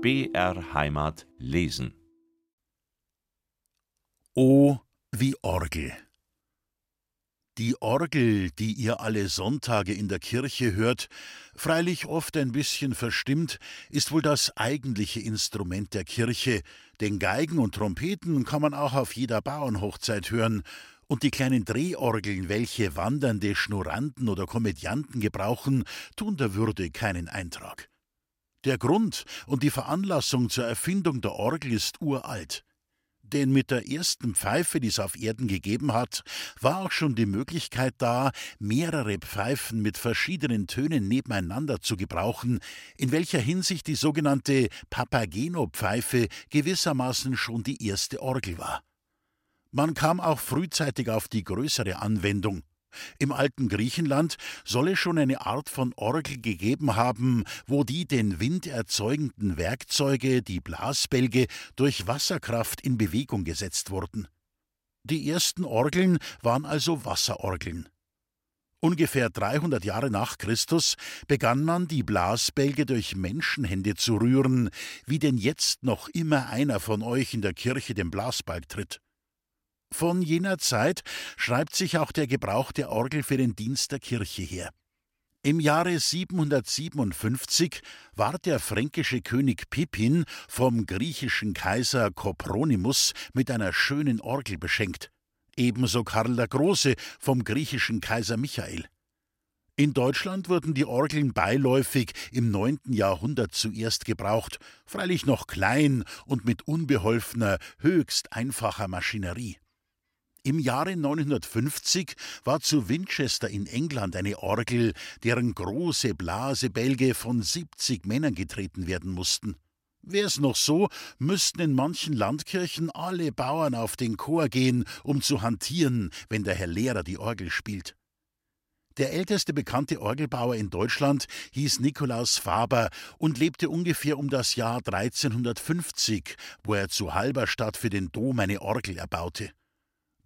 BR Heimat lesen. O wie Orgel. Die Orgel, die ihr alle Sonntage in der Kirche hört, freilich oft ein bisschen verstimmt, ist wohl das eigentliche Instrument der Kirche, denn Geigen und Trompeten kann man auch auf jeder Bauernhochzeit hören, und die kleinen Drehorgeln, welche wandernde Schnurranten oder Komödianten gebrauchen, tun der Würde keinen Eintrag. Der Grund und die Veranlassung zur Erfindung der Orgel ist uralt. Denn mit der ersten Pfeife, die es auf Erden gegeben hat, war auch schon die Möglichkeit da, mehrere Pfeifen mit verschiedenen Tönen nebeneinander zu gebrauchen, in welcher Hinsicht die sogenannte Papageno-Pfeife gewissermaßen schon die erste Orgel war. Man kam auch frühzeitig auf die größere Anwendung. Im alten Griechenland soll es schon eine Art von Orgel gegeben haben, wo die den Wind erzeugenden Werkzeuge, die Blasbälge, durch Wasserkraft in Bewegung gesetzt wurden. Die ersten Orgeln waren also Wasserorgeln. Ungefähr 300 Jahre nach Christus begann man, die Blasbälge durch Menschenhände zu rühren, wie denn jetzt noch immer einer von euch in der Kirche den Blasbalg tritt. Von jener Zeit schreibt sich auch der Gebrauch der Orgel für den Dienst der Kirche her. Im Jahre 757 ward der fränkische König Pippin vom griechischen Kaiser Kopronymus mit einer schönen Orgel beschenkt, ebenso Karl der Große vom griechischen Kaiser Michael. In Deutschland wurden die Orgeln beiläufig im 9. Jahrhundert zuerst gebraucht, freilich noch klein und mit unbeholfener, höchst einfacher Maschinerie. Im Jahre 950 war zu Winchester in England eine Orgel, deren große Blasebälge von 70 Männern getreten werden mussten. Wär's noch so, müssten in manchen Landkirchen alle Bauern auf den Chor gehen, um zu hantieren, wenn der Herr Lehrer die Orgel spielt. Der älteste bekannte Orgelbauer in Deutschland hieß Nikolaus Faber und lebte ungefähr um das Jahr 1350, wo er zu Halberstadt für den Dom eine Orgel erbaute.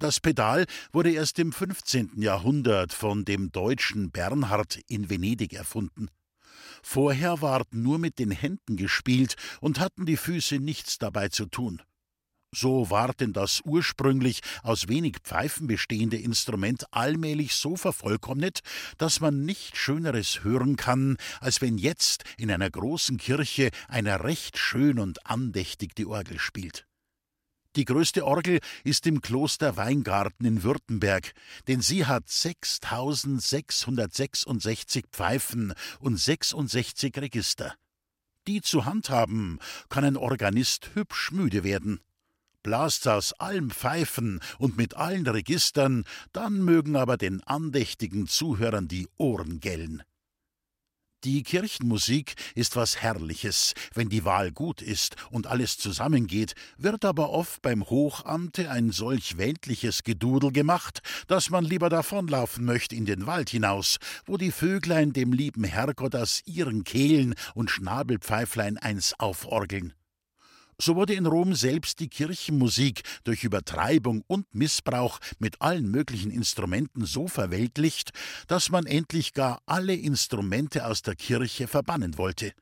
Das Pedal wurde erst im 15. Jahrhundert von dem Deutschen Bernhard in Venedig erfunden. Vorher ward nur mit den Händen gespielt und hatten die Füße nichts dabei zu tun. So ward denn das ursprünglich aus wenig Pfeifen bestehende Instrument allmählich so vervollkommnet, dass man nicht Schöneres hören kann, als wenn jetzt in einer großen Kirche einer recht schön und andächtig die Orgel spielt. Die größte Orgel ist im Kloster Weingarten in Württemberg, denn sie hat 6666 Pfeifen und 66 Register. Die zu handhaben, kann ein Organist hübsch müde werden. Blast aus allen Pfeifen und mit allen Registern, dann mögen aber den andächtigen Zuhörern die Ohren gellen. Die Kirchenmusik ist was Herrliches, wenn die Wahl gut ist und alles zusammengeht, wird aber oft beim Hochamte ein solch weltliches Gedudel gemacht, dass man lieber davonlaufen möchte in den Wald hinaus, wo die Vöglein dem lieben Herrgott aus ihren Kehlen und Schnabelpfeiflein eins auforgeln. So wurde in Rom selbst die Kirchenmusik durch Übertreibung und Missbrauch mit allen möglichen Instrumenten so verweltlicht, dass man endlich gar alle Instrumente aus der Kirche verbannen wollte.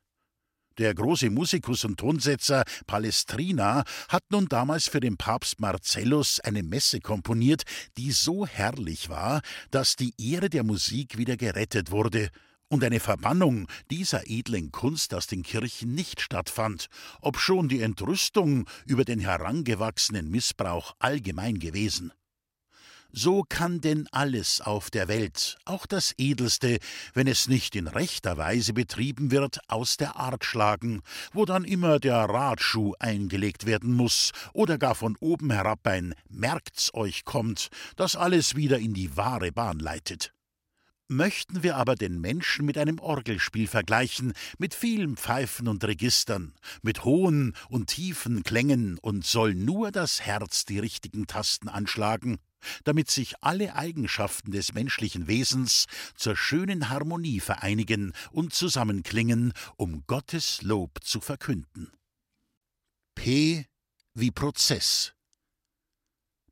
Der große Musikus und Tonsetzer Palestrina hat nun damals für den Papst Marcellus eine Messe komponiert, die so herrlich war, dass die Ehre der Musik wieder gerettet wurde und eine Verbannung dieser edlen Kunst aus den Kirchen nicht stattfand, obschon die Entrüstung über den herangewachsenen Missbrauch allgemein gewesen. So kann denn alles auf der Welt, auch das Edelste, wenn es nicht in rechter Weise betrieben wird, aus der Art schlagen, wo dann immer der Radschuh eingelegt werden muss oder gar von oben herab ein Merkt's euch kommt, das alles wieder in die wahre Bahn leitet. Möchten wir aber den Menschen mit einem Orgelspiel vergleichen, mit vielen Pfeifen und Registern, mit hohen und tiefen Klängen, und soll nur das Herz die richtigen Tasten anschlagen, damit sich alle Eigenschaften des menschlichen Wesens zur schönen Harmonie vereinigen und zusammenklingen, um Gottes Lob zu verkünden. P wie Prozess.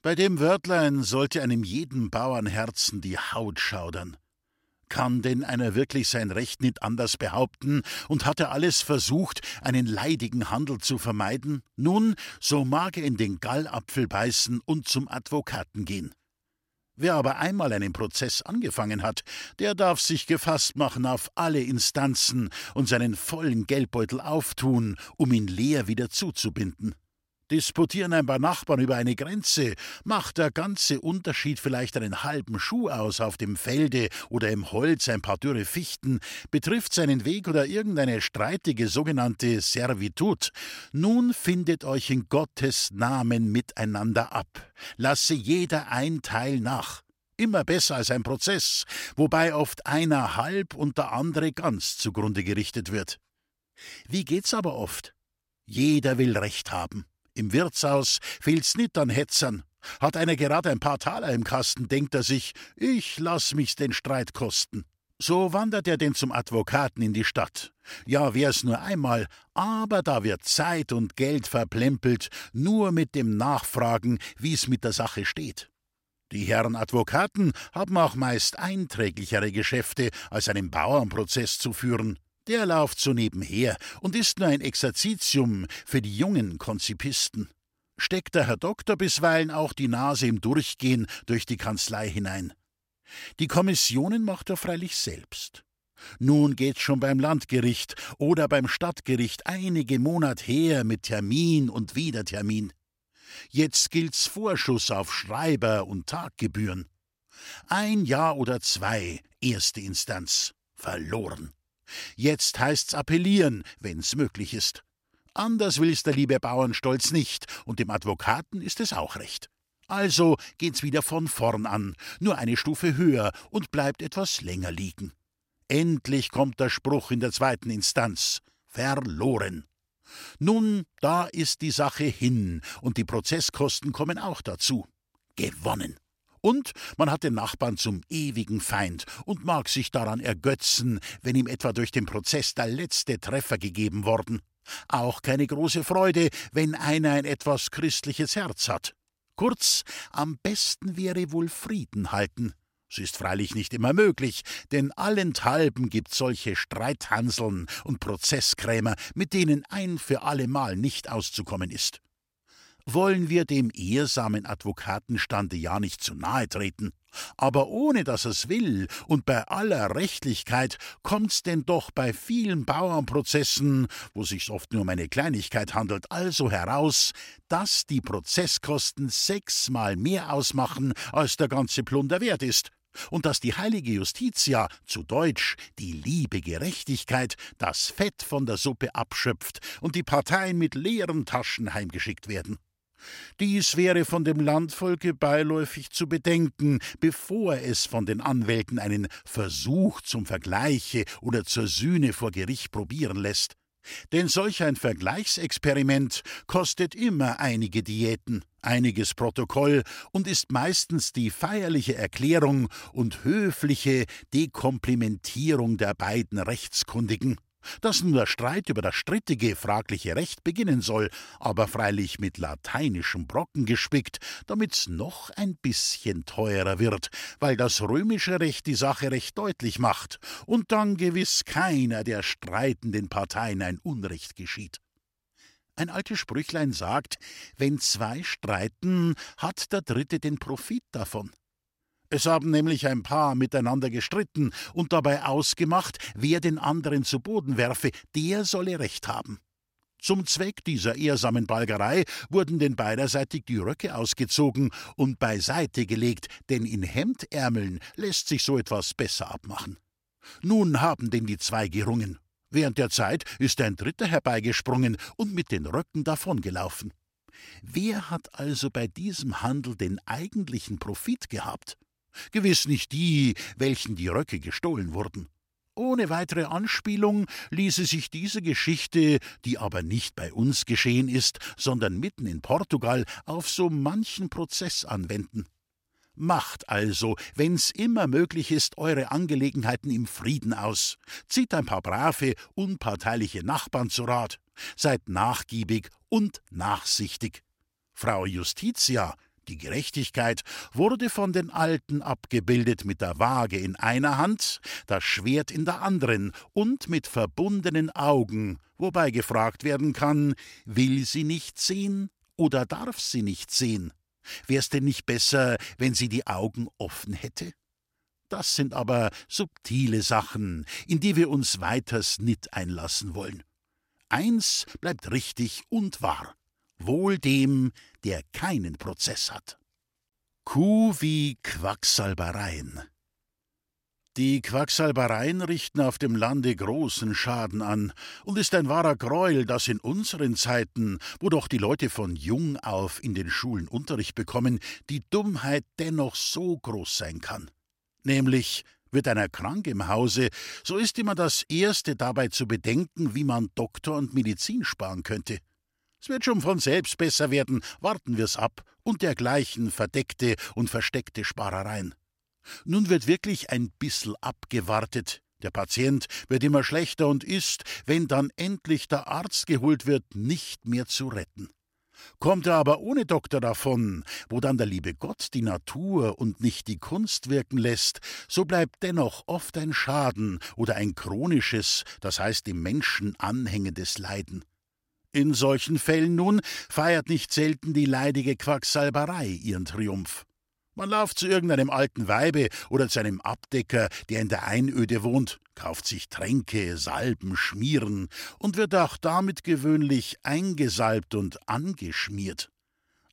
Bei dem Wörtlein sollte einem jeden Bauernherzen die Haut schaudern. Kann denn einer wirklich sein Recht nicht anders behaupten und hat er alles versucht, einen leidigen Handel zu vermeiden? Nun, so mag er in den Gallapfel beißen und zum Advokaten gehen. Wer aber einmal einen Prozess angefangen hat, der darf sich gefasst machen auf alle Instanzen und seinen vollen Geldbeutel auftun, um ihn leer wieder zuzubinden. Disputieren ein paar Nachbarn über eine Grenze, macht der ganze Unterschied vielleicht einen halben Schuh aus auf dem Felde oder im Holz ein paar dürre Fichten, betrifft seinen Weg oder irgendeine streitige sogenannte Servitut. Nun findet euch in Gottes Namen miteinander ab. Lasse jeder ein Teil nach. Immer besser als ein Prozess, wobei oft einer halb und der andere ganz zugrunde gerichtet wird. Wie geht's aber oft? Jeder will Recht haben. Im Wirtshaus fehlt's nicht an Hetzern. Hat einer gerade ein paar Taler im Kasten, denkt er sich, ich lass mich's den Streit kosten. So wandert er denn zum Advokaten in die Stadt. Ja, wär's nur einmal, aber da wird Zeit und Geld verplempelt, nur mit dem Nachfragen, wie's mit der Sache steht. Die Herren Advokaten haben auch meist einträglichere Geschäfte, als einen Bauernprozess zu führen. Der lauft so nebenher und ist nur ein Exerzitium für die jungen Konzipisten. Steckt der Herr Doktor bisweilen auch die Nase im Durchgehen durch die Kanzlei hinein. Die Kommissionen macht er freilich selbst. Nun geht's schon beim Landgericht oder beim Stadtgericht einige Monat her mit Termin und wieder Termin. Jetzt gilt's Vorschuss auf Schreiber und Taggebühren. Ein Jahr oder zwei, erste Instanz, verloren. Jetzt heißt's appellieren, wenn's möglich ist. Anders will's der liebe Bauernstolz nicht, und dem Advokaten ist es auch recht. Also geht's wieder von vorn an, nur eine Stufe höher und bleibt etwas länger liegen. Endlich kommt der Spruch in der zweiten Instanz. Verloren. Nun, da ist die Sache hin, und die Prozesskosten kommen auch dazu. Gewonnen. Und man hat den Nachbarn zum ewigen Feind und mag sich daran ergötzen, wenn ihm etwa durch den Prozess der letzte Treffer gegeben worden. Auch keine große Freude, wenn einer ein etwas christliches Herz hat. Kurz, am besten wäre wohl Frieden halten. Es ist freilich nicht immer möglich, denn allenthalben gibt solche Streithanseln und Prozesskrämer, mit denen ein für allemal nicht auszukommen ist wollen wir dem ehrsamen Advokatenstande ja nicht zu nahe treten. Aber ohne dass es will und bei aller Rechtlichkeit kommt's denn doch bei vielen Bauernprozessen, wo sich's oft nur um eine Kleinigkeit handelt, also heraus, dass die Prozesskosten sechsmal mehr ausmachen, als der ganze Plunder wert ist und dass die heilige Justitia, zu Deutsch die liebe Gerechtigkeit, das Fett von der Suppe abschöpft und die Parteien mit leeren Taschen heimgeschickt werden. Dies wäre von dem Landvolke beiläufig zu bedenken, bevor es von den Anwälten einen Versuch zum Vergleiche oder zur Sühne vor Gericht probieren lässt. Denn solch ein Vergleichsexperiment kostet immer einige Diäten, einiges Protokoll und ist meistens die feierliche Erklärung und höfliche Dekomplimentierung der beiden Rechtskundigen dass nun der Streit über das strittige, fragliche Recht beginnen soll, aber freilich mit lateinischem Brocken gespickt, damit's noch ein bisschen teurer wird, weil das römische Recht die Sache recht deutlich macht und dann gewiss keiner der streitenden Parteien ein Unrecht geschieht. Ein altes Sprüchlein sagt, wenn zwei streiten, hat der dritte den Profit davon. Es haben nämlich ein Paar miteinander gestritten und dabei ausgemacht, wer den anderen zu Boden werfe, der solle Recht haben. Zum Zweck dieser ehrsamen Balgerei wurden denn beiderseitig die Röcke ausgezogen und beiseite gelegt, denn in Hemdärmeln lässt sich so etwas besser abmachen. Nun haben denn die zwei gerungen. Während der Zeit ist ein Dritter herbeigesprungen und mit den Röcken davongelaufen. Wer hat also bei diesem Handel den eigentlichen Profit gehabt? Gewiss nicht die, welchen die Röcke gestohlen wurden. Ohne weitere Anspielung ließe sich diese Geschichte, die aber nicht bei uns geschehen ist, sondern mitten in Portugal, auf so manchen Prozess anwenden. Macht also, wenn's immer möglich ist, eure Angelegenheiten im Frieden aus. Zieht ein paar brave, unparteiliche Nachbarn zu Rat. Seid nachgiebig und nachsichtig. Frau Justitia, Die Gerechtigkeit wurde von den Alten abgebildet mit der Waage in einer Hand, das Schwert in der anderen und mit verbundenen Augen, wobei gefragt werden kann, will sie nicht sehen oder darf sie nicht sehen? Wär's denn nicht besser, wenn sie die Augen offen hätte? Das sind aber subtile Sachen, in die wir uns weiters nicht einlassen wollen. Eins bleibt richtig und wahr. Wohl dem, der keinen Prozess hat. Kuh wie Quacksalbereien. Die Quacksalbereien richten auf dem Lande großen Schaden an und ist ein wahrer Gräuel, dass in unseren Zeiten, wo doch die Leute von jung auf in den Schulen Unterricht bekommen, die Dummheit dennoch so groß sein kann. Nämlich, wird einer krank im Hause, so ist immer das Erste dabei zu bedenken, wie man Doktor und Medizin sparen könnte. Es wird schon von selbst besser werden, warten wir's ab, und dergleichen verdeckte und versteckte Sparereien. Nun wird wirklich ein bissel abgewartet. Der Patient wird immer schlechter und ist, wenn dann endlich der Arzt geholt wird, nicht mehr zu retten. Kommt er aber ohne Doktor davon, wo dann der liebe Gott die Natur und nicht die Kunst wirken lässt, so bleibt dennoch oft ein Schaden oder ein chronisches, das heißt dem Menschen anhängendes Leiden. In solchen Fällen nun feiert nicht selten die leidige Quacksalberei ihren Triumph. Man lauft zu irgendeinem alten Weibe oder zu einem Abdecker, der in der Einöde wohnt, kauft sich Tränke, Salben, Schmieren und wird auch damit gewöhnlich eingesalbt und angeschmiert.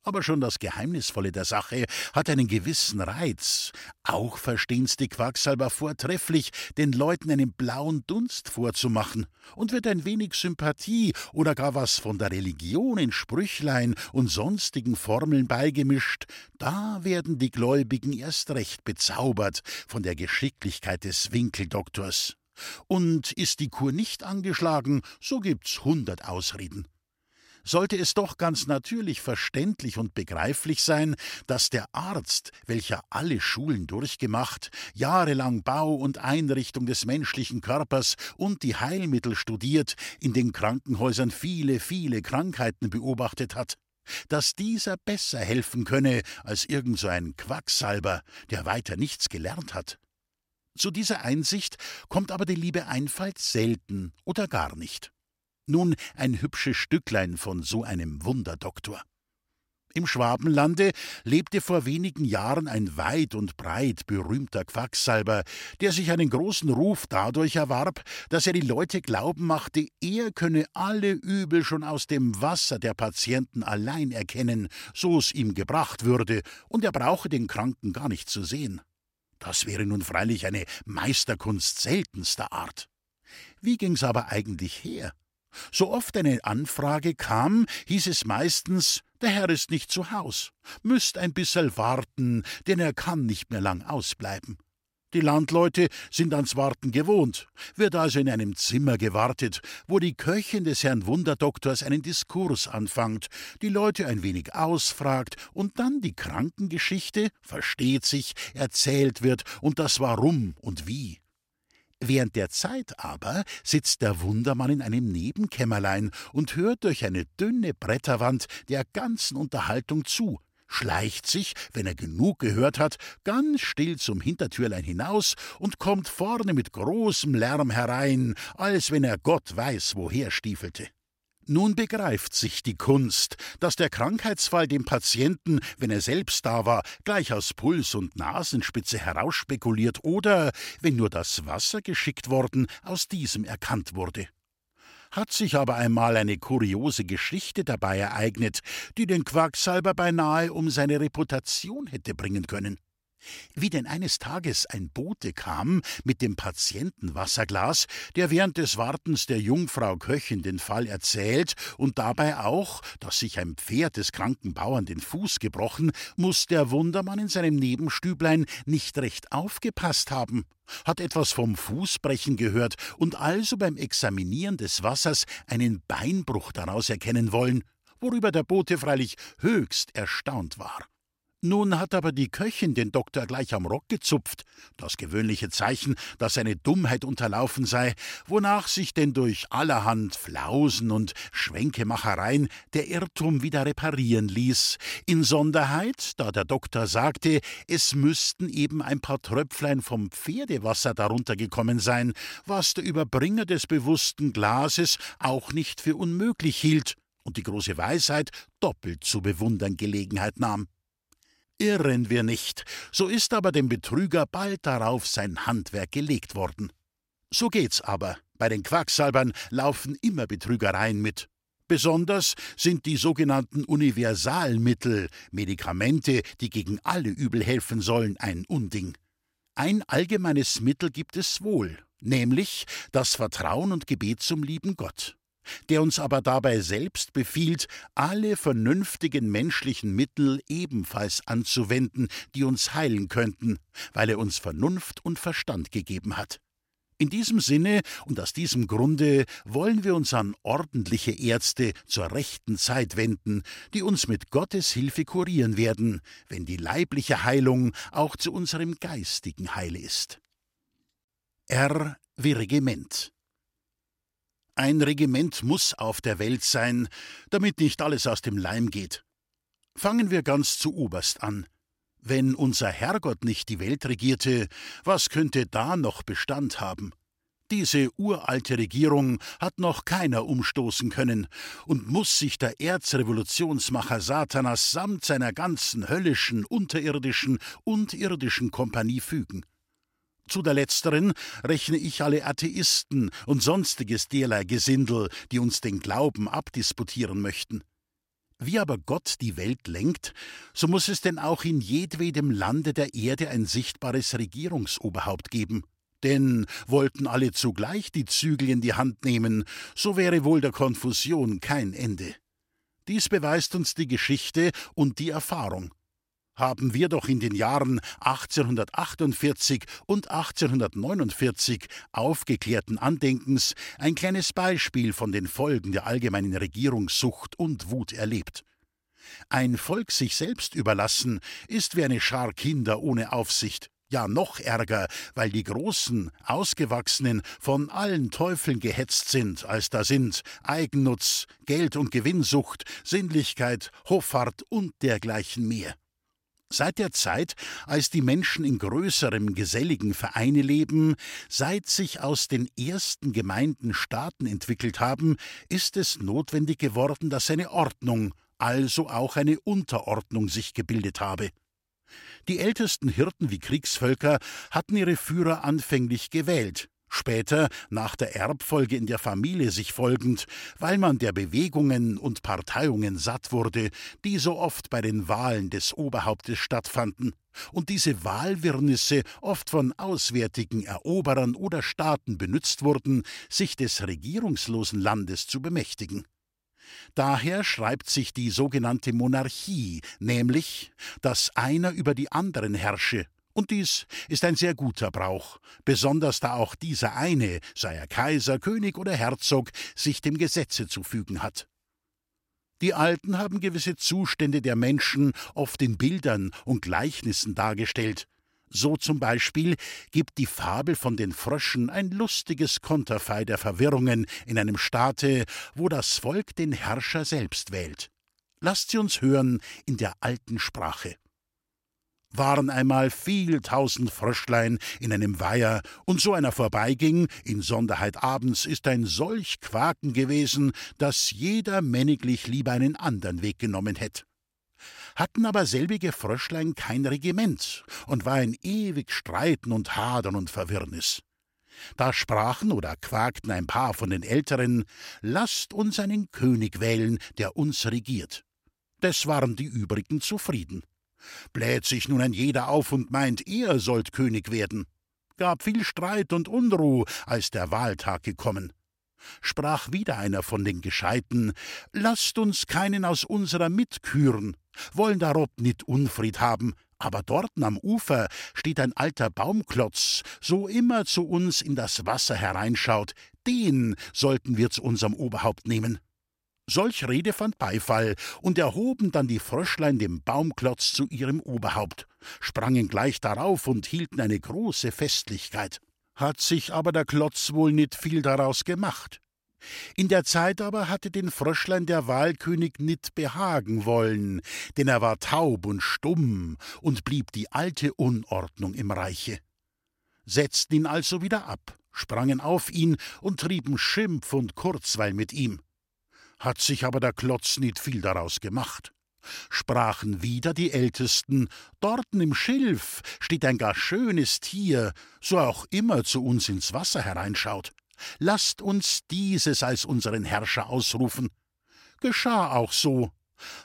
Aber schon das Geheimnisvolle der Sache hat einen gewissen Reiz. Auch verstehen's die Quacksalber vortrefflich, den Leuten einen blauen Dunst vorzumachen. Und wird ein wenig Sympathie oder gar was von der Religion in Sprüchlein und sonstigen Formeln beigemischt, da werden die Gläubigen erst recht bezaubert von der Geschicklichkeit des Winkeldoktors. Und ist die Kur nicht angeschlagen, so gibt's hundert Ausreden sollte es doch ganz natürlich verständlich und begreiflich sein, dass der Arzt, welcher alle Schulen durchgemacht, jahrelang Bau und Einrichtung des menschlichen Körpers und die Heilmittel studiert, in den Krankenhäusern viele, viele Krankheiten beobachtet hat, dass dieser besser helfen könne als irgend so ein Quacksalber, der weiter nichts gelernt hat. Zu dieser Einsicht kommt aber die liebe Einfalt selten oder gar nicht. Nun ein hübsches Stücklein von so einem Wunderdoktor. Im Schwabenlande lebte vor wenigen Jahren ein weit und breit berühmter Quacksalber, der sich einen großen Ruf dadurch erwarb, dass er die Leute glauben machte, er könne alle Übel schon aus dem Wasser der Patienten allein erkennen, so es ihm gebracht würde, und er brauche den Kranken gar nicht zu sehen. Das wäre nun freilich eine Meisterkunst seltenster Art. Wie ging's aber eigentlich her? So oft eine Anfrage kam, hieß es meistens, der Herr ist nicht zu Haus, müsst ein bisserl warten, denn er kann nicht mehr lang ausbleiben. Die Landleute sind ans Warten gewohnt, wird also in einem Zimmer gewartet, wo die Köchin des Herrn Wunderdoktors einen Diskurs anfangt, die Leute ein wenig ausfragt und dann die Krankengeschichte, versteht sich, erzählt wird und das Warum und Wie. Während der Zeit aber sitzt der Wundermann in einem Nebenkämmerlein und hört durch eine dünne Bretterwand der ganzen Unterhaltung zu, schleicht sich, wenn er genug gehört hat, ganz still zum Hintertürlein hinaus und kommt vorne mit großem Lärm herein, als wenn er Gott weiß, woher stiefelte. Nun begreift sich die Kunst, dass der Krankheitsfall dem Patienten, wenn er selbst da war, gleich aus Puls und Nasenspitze herausspekuliert oder, wenn nur das Wasser geschickt worden, aus diesem erkannt wurde. Hat sich aber einmal eine kuriose Geschichte dabei ereignet, die den Quacksalber beinahe um seine Reputation hätte bringen können. Wie denn eines Tages ein Bote kam mit dem Patientenwasserglas, der während des Wartens der Jungfrau Köchin den Fall erzählt und dabei auch, dass sich ein Pferd des kranken Bauern den Fuß gebrochen, muss der Wundermann in seinem Nebenstüblein nicht recht aufgepasst haben, hat etwas vom Fußbrechen gehört und also beim Examinieren des Wassers einen Beinbruch daraus erkennen wollen, worüber der Bote freilich höchst erstaunt war. Nun hat aber die Köchin den Doktor gleich am Rock gezupft, das gewöhnliche Zeichen, dass eine Dummheit unterlaufen sei, wonach sich denn durch allerhand Flausen und Schwenkemachereien der Irrtum wieder reparieren ließ, insonderheit, da der Doktor sagte, es müssten eben ein paar Tröpflein vom Pferdewasser darunter gekommen sein, was der Überbringer des bewussten Glases auch nicht für unmöglich hielt und die große Weisheit doppelt zu bewundern Gelegenheit nahm. Irren wir nicht, so ist aber dem Betrüger bald darauf sein Handwerk gelegt worden. So geht's aber, bei den Quacksalbern laufen immer Betrügereien mit. Besonders sind die sogenannten Universalmittel, Medikamente, die gegen alle Übel helfen sollen, ein Unding. Ein allgemeines Mittel gibt es wohl, nämlich das Vertrauen und Gebet zum lieben Gott der uns aber dabei selbst befiehlt, alle vernünftigen menschlichen Mittel ebenfalls anzuwenden, die uns heilen könnten, weil er uns Vernunft und Verstand gegeben hat. In diesem Sinne und aus diesem Grunde wollen wir uns an ordentliche Ärzte zur rechten Zeit wenden, die uns mit Gottes Hilfe kurieren werden, wenn die leibliche Heilung auch zu unserem geistigen Heil ist. R wie Regiment ein Regiment muss auf der Welt sein, damit nicht alles aus dem Leim geht. Fangen wir ganz zu oberst an. Wenn unser Herrgott nicht die Welt regierte, was könnte da noch Bestand haben? Diese uralte Regierung hat noch keiner umstoßen können und muss sich der Erzrevolutionsmacher Satanas samt seiner ganzen höllischen, unterirdischen und irdischen Kompanie fügen. Zu der letzteren rechne ich alle Atheisten und sonstiges derlei Gesindel, die uns den Glauben abdisputieren möchten. Wie aber Gott die Welt lenkt, so muss es denn auch in jedwedem Lande der Erde ein sichtbares Regierungsoberhaupt geben. Denn wollten alle zugleich die Zügel in die Hand nehmen, so wäre wohl der Konfusion kein Ende. Dies beweist uns die Geschichte und die Erfahrung haben wir doch in den Jahren 1848 und 1849 aufgeklärten Andenkens ein kleines Beispiel von den Folgen der allgemeinen Regierungssucht und Wut erlebt. Ein Volk sich selbst überlassen ist wie eine Schar Kinder ohne Aufsicht, ja noch ärger, weil die Großen, Ausgewachsenen von allen Teufeln gehetzt sind, als da sind Eigennutz, Geld- und Gewinnsucht, Sinnlichkeit, Hoffart und dergleichen mehr. Seit der Zeit, als die Menschen in größerem geselligen Vereine leben, seit sich aus den ersten Gemeinden Staaten entwickelt haben, ist es notwendig geworden, dass eine Ordnung, also auch eine Unterordnung sich gebildet habe. Die ältesten Hirten wie Kriegsvölker hatten ihre Führer anfänglich gewählt, später nach der Erbfolge in der Familie sich folgend, weil man der Bewegungen und Parteiungen satt wurde, die so oft bei den Wahlen des Oberhauptes stattfanden, und diese Wahlwirrnisse oft von auswärtigen Eroberern oder Staaten benützt wurden, sich des regierungslosen Landes zu bemächtigen. Daher schreibt sich die sogenannte Monarchie, nämlich, dass einer über die anderen herrsche und dies ist ein sehr guter Brauch, besonders da auch dieser eine, sei er Kaiser, König oder Herzog, sich dem Gesetze zu fügen hat. Die Alten haben gewisse Zustände der Menschen oft in Bildern und Gleichnissen dargestellt. So zum Beispiel gibt die Fabel von den Fröschen ein lustiges Konterfei der Verwirrungen in einem Staate, wo das Volk den Herrscher selbst wählt. Lasst sie uns hören in der alten Sprache waren einmal viel tausend Fröschlein in einem Weiher, und so einer vorbeiging, in Sonderheit abends, ist ein solch Quaken gewesen, dass jeder männiglich lieber einen andern Weg genommen hätt. Hatten aber selbige Fröschlein kein Regiment und war ein ewig Streiten und Hadern und Verwirrnis. Da sprachen oder quakten ein paar von den Älteren, lasst uns einen König wählen, der uns regiert. Des waren die übrigen zufrieden bläht sich nun ein jeder auf und meint, ihr sollt König werden. Gab viel Streit und Unruh, als der Wahltag gekommen. Sprach wieder einer von den Gescheiten, lasst uns keinen aus unserer mitküren, wollen darob nit Unfried haben, aber dorten am Ufer steht ein alter Baumklotz, so immer zu uns in das Wasser hereinschaut, den sollten wir zu unserem Oberhaupt nehmen. Solch Rede fand Beifall, und erhoben dann die Fröschlein den Baumklotz zu ihrem Oberhaupt, sprangen gleich darauf und hielten eine große Festlichkeit. Hat sich aber der Klotz wohl nicht viel daraus gemacht. In der Zeit aber hatte den Fröschlein der Wahlkönig nit behagen wollen, denn er war taub und stumm und blieb die alte Unordnung im Reiche. Setzten ihn also wieder ab, sprangen auf ihn und trieben Schimpf und Kurzweil mit ihm hat sich aber der Klotz nicht viel daraus gemacht. Sprachen wieder die Ältesten, dorten im Schilf steht ein gar schönes Tier, so auch immer zu uns ins Wasser hereinschaut. Lasst uns dieses als unseren Herrscher ausrufen. Geschah auch so,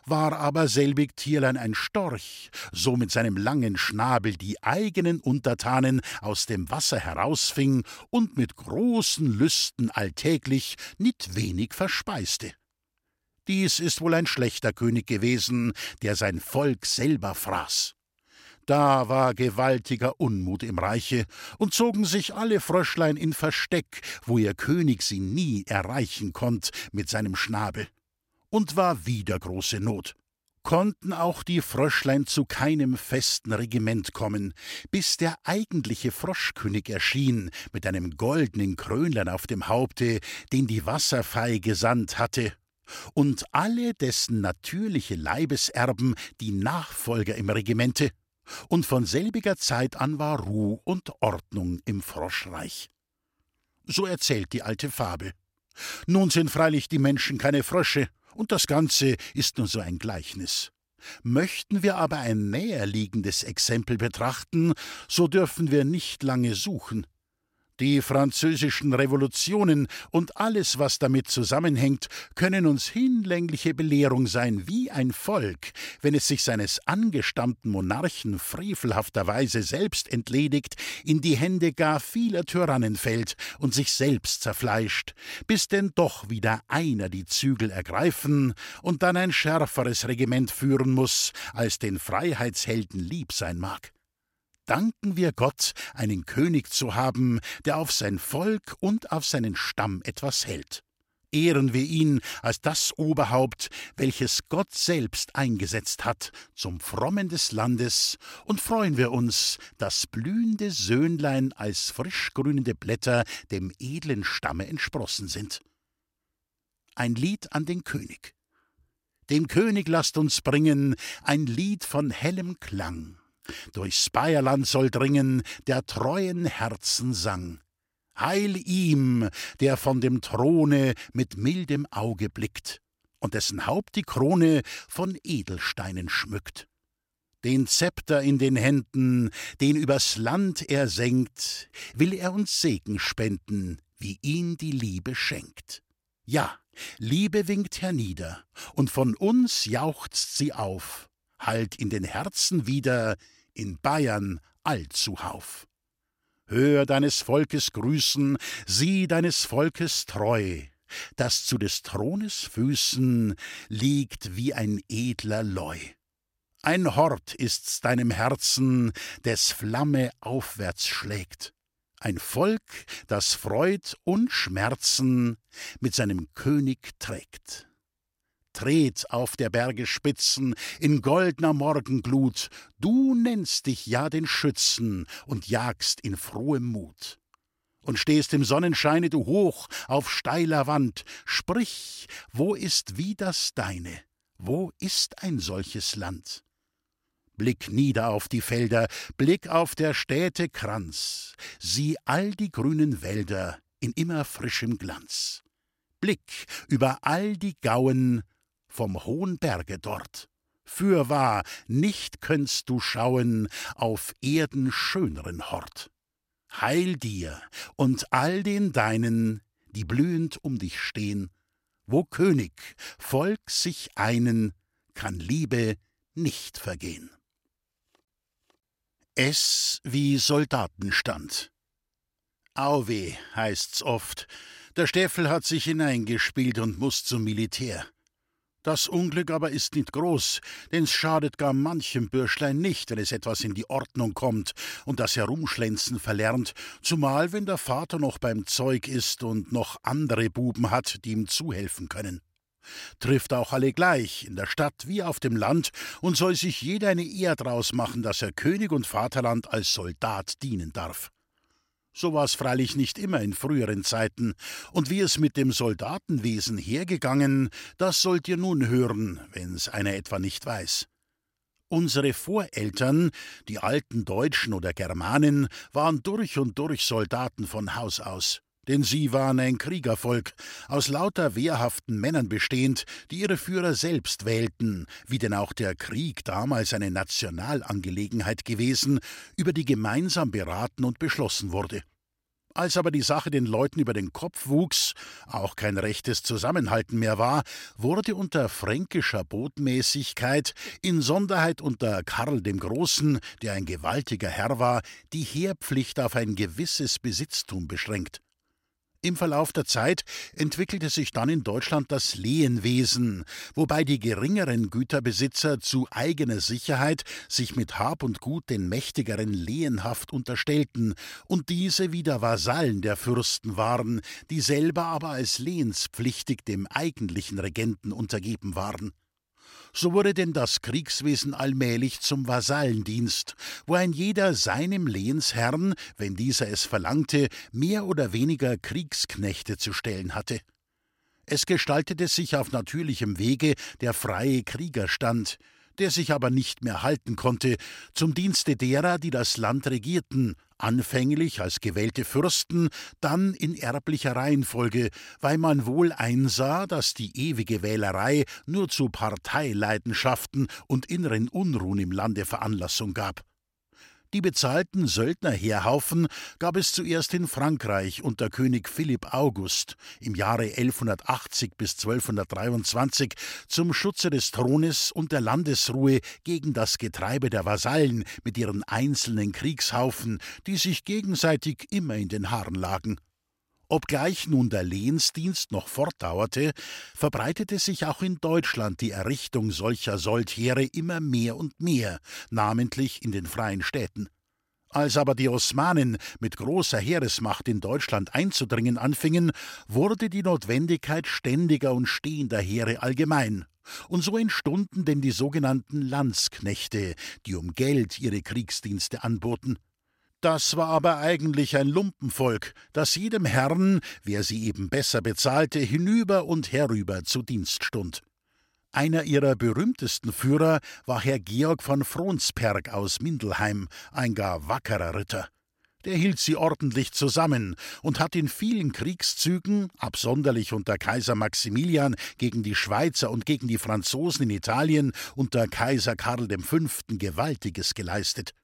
war aber selbig Tierlein ein Storch, so mit seinem langen Schnabel die eigenen Untertanen aus dem Wasser herausfing und mit großen Lüsten alltäglich nit wenig verspeiste. Dies ist wohl ein schlechter König gewesen, der sein Volk selber fraß. Da war gewaltiger Unmut im Reiche, und zogen sich alle Fröschlein in Versteck, wo ihr König sie nie erreichen konnt mit seinem Schnabel. Und war wieder große Not. Konnten auch die Fröschlein zu keinem festen Regiment kommen, bis der eigentliche Froschkönig erschien, mit einem goldenen Krönlein auf dem Haupte, den die Wasserfei gesandt hatte, und alle dessen natürliche Leibeserben die Nachfolger im Regimente, und von selbiger Zeit an war Ruh und Ordnung im Froschreich. So erzählt die alte Fabel. Nun sind freilich die Menschen keine Frösche, und das Ganze ist nur so ein Gleichnis. Möchten wir aber ein näherliegendes Exempel betrachten, so dürfen wir nicht lange suchen. Die französischen Revolutionen und alles, was damit zusammenhängt, können uns hinlängliche Belehrung sein, wie ein Volk, wenn es sich seines angestammten Monarchen frevelhafterweise selbst entledigt, in die Hände gar vieler Tyrannen fällt und sich selbst zerfleischt, bis denn doch wieder einer die Zügel ergreifen und dann ein schärferes Regiment führen muss, als den Freiheitshelden lieb sein mag danken wir Gott, einen König zu haben, der auf sein Volk und auf seinen Stamm etwas hält. Ehren wir ihn als das Oberhaupt, welches Gott selbst eingesetzt hat, zum Frommen des Landes, und freuen wir uns, dass blühende Söhnlein als frischgrünende Blätter dem edlen Stamme entsprossen sind. Ein Lied an den König. Dem König lasst uns bringen ein Lied von hellem Klang, Durchs Bayerland soll dringen der treuen Herzen Sang. Heil ihm, der von dem Throne mit mildem Auge blickt und dessen Haupt die Krone von Edelsteinen schmückt. Den Zepter in den Händen, den übers Land er senkt, will er uns Segen spenden, wie ihn die Liebe schenkt. Ja, Liebe winkt hernieder, und von uns jauchzt sie auf, hallt in den Herzen wieder in Bayern allzuhauf. Hör deines Volkes Grüßen, sieh deines Volkes treu, das zu des Thrones Füßen liegt wie ein edler Leu. Ein Hort ist's deinem Herzen, des Flamme aufwärts schlägt, ein Volk, das Freud und Schmerzen mit seinem König trägt. Tret auf der Berge Spitzen in goldner Morgenglut, du nennst dich ja den Schützen und jagst in frohem Mut. Und stehst im Sonnenscheine du hoch auf steiler Wand, sprich, wo ist wie das deine, wo ist ein solches Land? Blick nieder auf die Felder, Blick auf der Städte Kranz, sieh all die grünen Wälder in immer frischem Glanz. Blick über all die Gauen, vom hohen Berge dort. Fürwahr, nicht könntst du schauen auf Erden schöneren Hort. Heil dir und all den deinen, die blühend um dich stehn, wo König, Volk sich einen, kann Liebe nicht vergehen. Es wie Soldatenstand. Auweh, heißt's oft. Der Steffel hat sich hineingespielt und muss zum Militär. Das Unglück aber ist nicht groß, denn es schadet gar manchem Bürschlein nicht, wenn es etwas in die Ordnung kommt und das Herumschlänzen verlernt, zumal wenn der Vater noch beim Zeug ist und noch andere Buben hat, die ihm zuhelfen können. trifft auch alle gleich, in der Stadt wie auf dem Land, und soll sich jeder eine Ehr draus machen, dass er König und Vaterland als Soldat dienen darf. So war es freilich nicht immer in früheren Zeiten, und wie es mit dem Soldatenwesen hergegangen, das sollt ihr nun hören, wenn's einer etwa nicht weiß. Unsere Voreltern, die alten Deutschen oder Germanen, waren durch und durch Soldaten von Haus aus denn sie waren ein Kriegervolk, aus lauter wehrhaften Männern bestehend, die ihre Führer selbst wählten, wie denn auch der Krieg damals eine Nationalangelegenheit gewesen, über die gemeinsam beraten und beschlossen wurde. Als aber die Sache den Leuten über den Kopf wuchs, auch kein rechtes Zusammenhalten mehr war, wurde unter fränkischer Botmäßigkeit, insonderheit unter Karl dem Großen, der ein gewaltiger Herr war, die Heerpflicht auf ein gewisses Besitztum beschränkt. Im Verlauf der Zeit entwickelte sich dann in Deutschland das Lehenwesen, wobei die geringeren Güterbesitzer zu eigener Sicherheit sich mit Hab und Gut den mächtigeren lehenhaft unterstellten und diese wieder Vasallen der Fürsten waren, die selber aber als lehenspflichtig dem eigentlichen Regenten untergeben waren. So wurde denn das Kriegswesen allmählich zum Vasallendienst, wo ein jeder seinem Lehensherrn, wenn dieser es verlangte, mehr oder weniger Kriegsknechte zu stellen hatte. Es gestaltete sich auf natürlichem Wege der freie Kriegerstand, der sich aber nicht mehr halten konnte, zum Dienste derer, die das Land regierten, anfänglich als gewählte Fürsten, dann in erblicher Reihenfolge, weil man wohl einsah, dass die ewige Wählerei nur zu Parteileidenschaften und inneren Unruhen im Lande Veranlassung gab. Die bezahlten Söldnerheerhaufen gab es zuerst in Frankreich unter König Philipp August im Jahre 1180 bis 1223 zum Schutze des Thrones und der Landesruhe gegen das Getreibe der Vasallen mit ihren einzelnen Kriegshaufen, die sich gegenseitig immer in den Haaren lagen. Obgleich nun der Lehensdienst noch fortdauerte, verbreitete sich auch in Deutschland die Errichtung solcher Soldheere immer mehr und mehr, namentlich in den freien Städten. Als aber die Osmanen mit großer Heeresmacht in Deutschland einzudringen anfingen, wurde die Notwendigkeit ständiger und stehender Heere allgemein. Und so entstunden denn die sogenannten Landsknechte, die um Geld ihre Kriegsdienste anboten. Das war aber eigentlich ein Lumpenvolk, das jedem Herrn, wer sie eben besser bezahlte, hinüber und herüber zu Dienst stund. Einer ihrer berühmtesten Führer war Herr Georg von Fronsperg aus Mindelheim, ein gar wackerer Ritter. Der hielt sie ordentlich zusammen und hat in vielen Kriegszügen, absonderlich unter Kaiser Maximilian gegen die Schweizer und gegen die Franzosen in Italien unter Kaiser Karl V. Gewaltiges geleistet.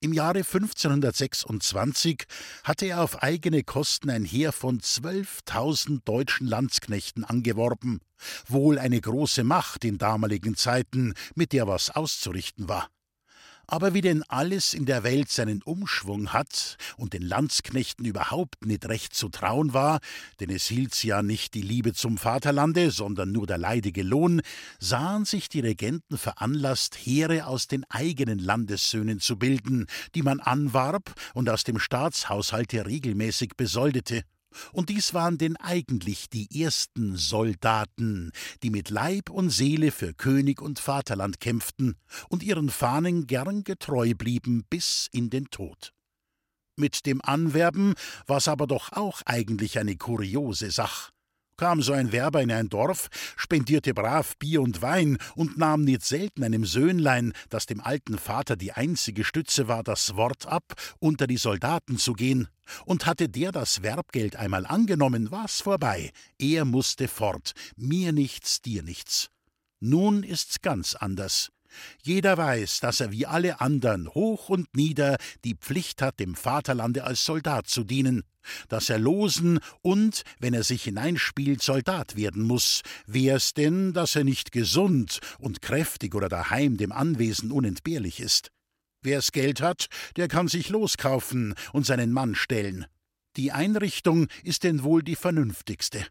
Im Jahre 1526 hatte er auf eigene Kosten ein Heer von 12.000 deutschen Landsknechten angeworben, wohl eine große Macht in damaligen Zeiten, mit der was auszurichten war. Aber wie denn alles in der Welt seinen Umschwung hat und den Landsknechten überhaupt nicht recht zu trauen war, denn es hielt ja nicht die Liebe zum Vaterlande, sondern nur der leidige Lohn, sahen sich die Regenten veranlasst, Heere aus den eigenen Landessöhnen zu bilden, die man anwarb und aus dem Staatshaushalte regelmäßig besoldete. Und dies waren denn eigentlich die ersten Soldaten, die mit Leib und Seele für König und Vaterland kämpften und ihren Fahnen gern getreu blieben bis in den Tod. Mit dem Anwerben war's aber doch auch eigentlich eine kuriose Sach. Kam so ein Werber in ein Dorf, spendierte brav Bier und Wein und nahm nicht selten einem Söhnlein, das dem alten Vater die einzige Stütze war, das Wort ab, unter die Soldaten zu gehen. Und hatte der das Werbgeld einmal angenommen, war's vorbei. Er musste fort. Mir nichts, dir nichts. Nun ist's ganz anders. Jeder weiß, dass er wie alle andern hoch und nieder die Pflicht hat, dem Vaterlande als Soldat zu dienen, dass er losen und, wenn er sich hineinspielt, Soldat werden muss. Wär's denn, dass er nicht gesund und kräftig oder daheim dem Anwesen unentbehrlich ist? Wer's Geld hat, der kann sich loskaufen und seinen Mann stellen. Die Einrichtung ist denn wohl die vernünftigste.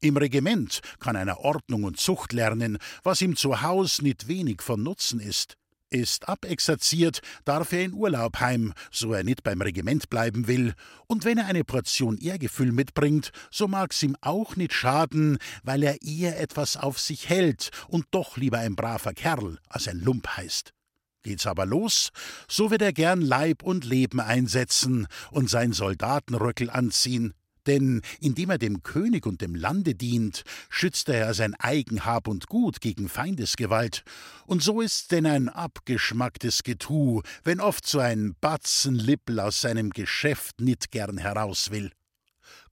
Im Regiment kann einer Ordnung und Zucht lernen, was ihm zu Haus nicht wenig von Nutzen ist. Ist abexerziert, darf er in Urlaub heim, so er nicht beim Regiment bleiben will. Und wenn er eine Portion Ehrgefühl mitbringt, so mag's ihm auch nicht schaden, weil er eher etwas auf sich hält und doch lieber ein braver Kerl als ein Lump heißt. Geht's aber los, so wird er gern Leib und Leben einsetzen und sein Soldatenröckel anziehen. Denn indem er dem König und dem Lande dient, schützt er sein eigen Hab und Gut gegen Feindesgewalt. Und so ist's denn ein abgeschmacktes Getu, wenn oft so ein Batzen Lippel aus seinem Geschäft nit gern heraus will.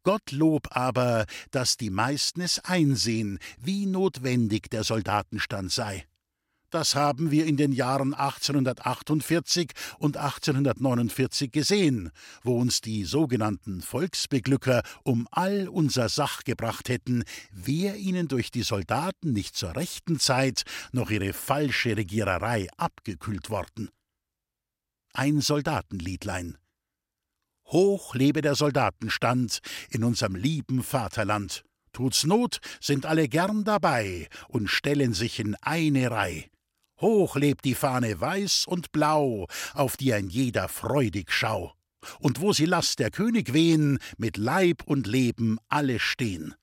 Gottlob aber, dass die meisten es einsehen, wie notwendig der Soldatenstand sei. Das haben wir in den Jahren 1848 und 1849 gesehen, wo uns die sogenannten Volksbeglücker um all unser Sach gebracht hätten, wer ihnen durch die Soldaten nicht zur rechten Zeit noch ihre falsche Regiererei abgekühlt worden. Ein Soldatenliedlein. Hoch lebe der Soldatenstand in unserem lieben Vaterland. Tut's Not, sind alle gern dabei und stellen sich in eine Reih. Hoch lebt die Fahne weiß und blau, auf die ein jeder freudig schau. Und wo sie lasst der König wehen, mit Leib und Leben alle stehen.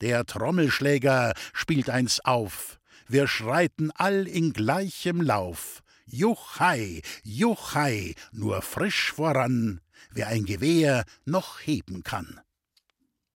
Der Trommelschläger spielt eins auf, wir schreiten all in gleichem Lauf. Juchhei, juchhei, nur frisch voran, wer ein Gewehr noch heben kann.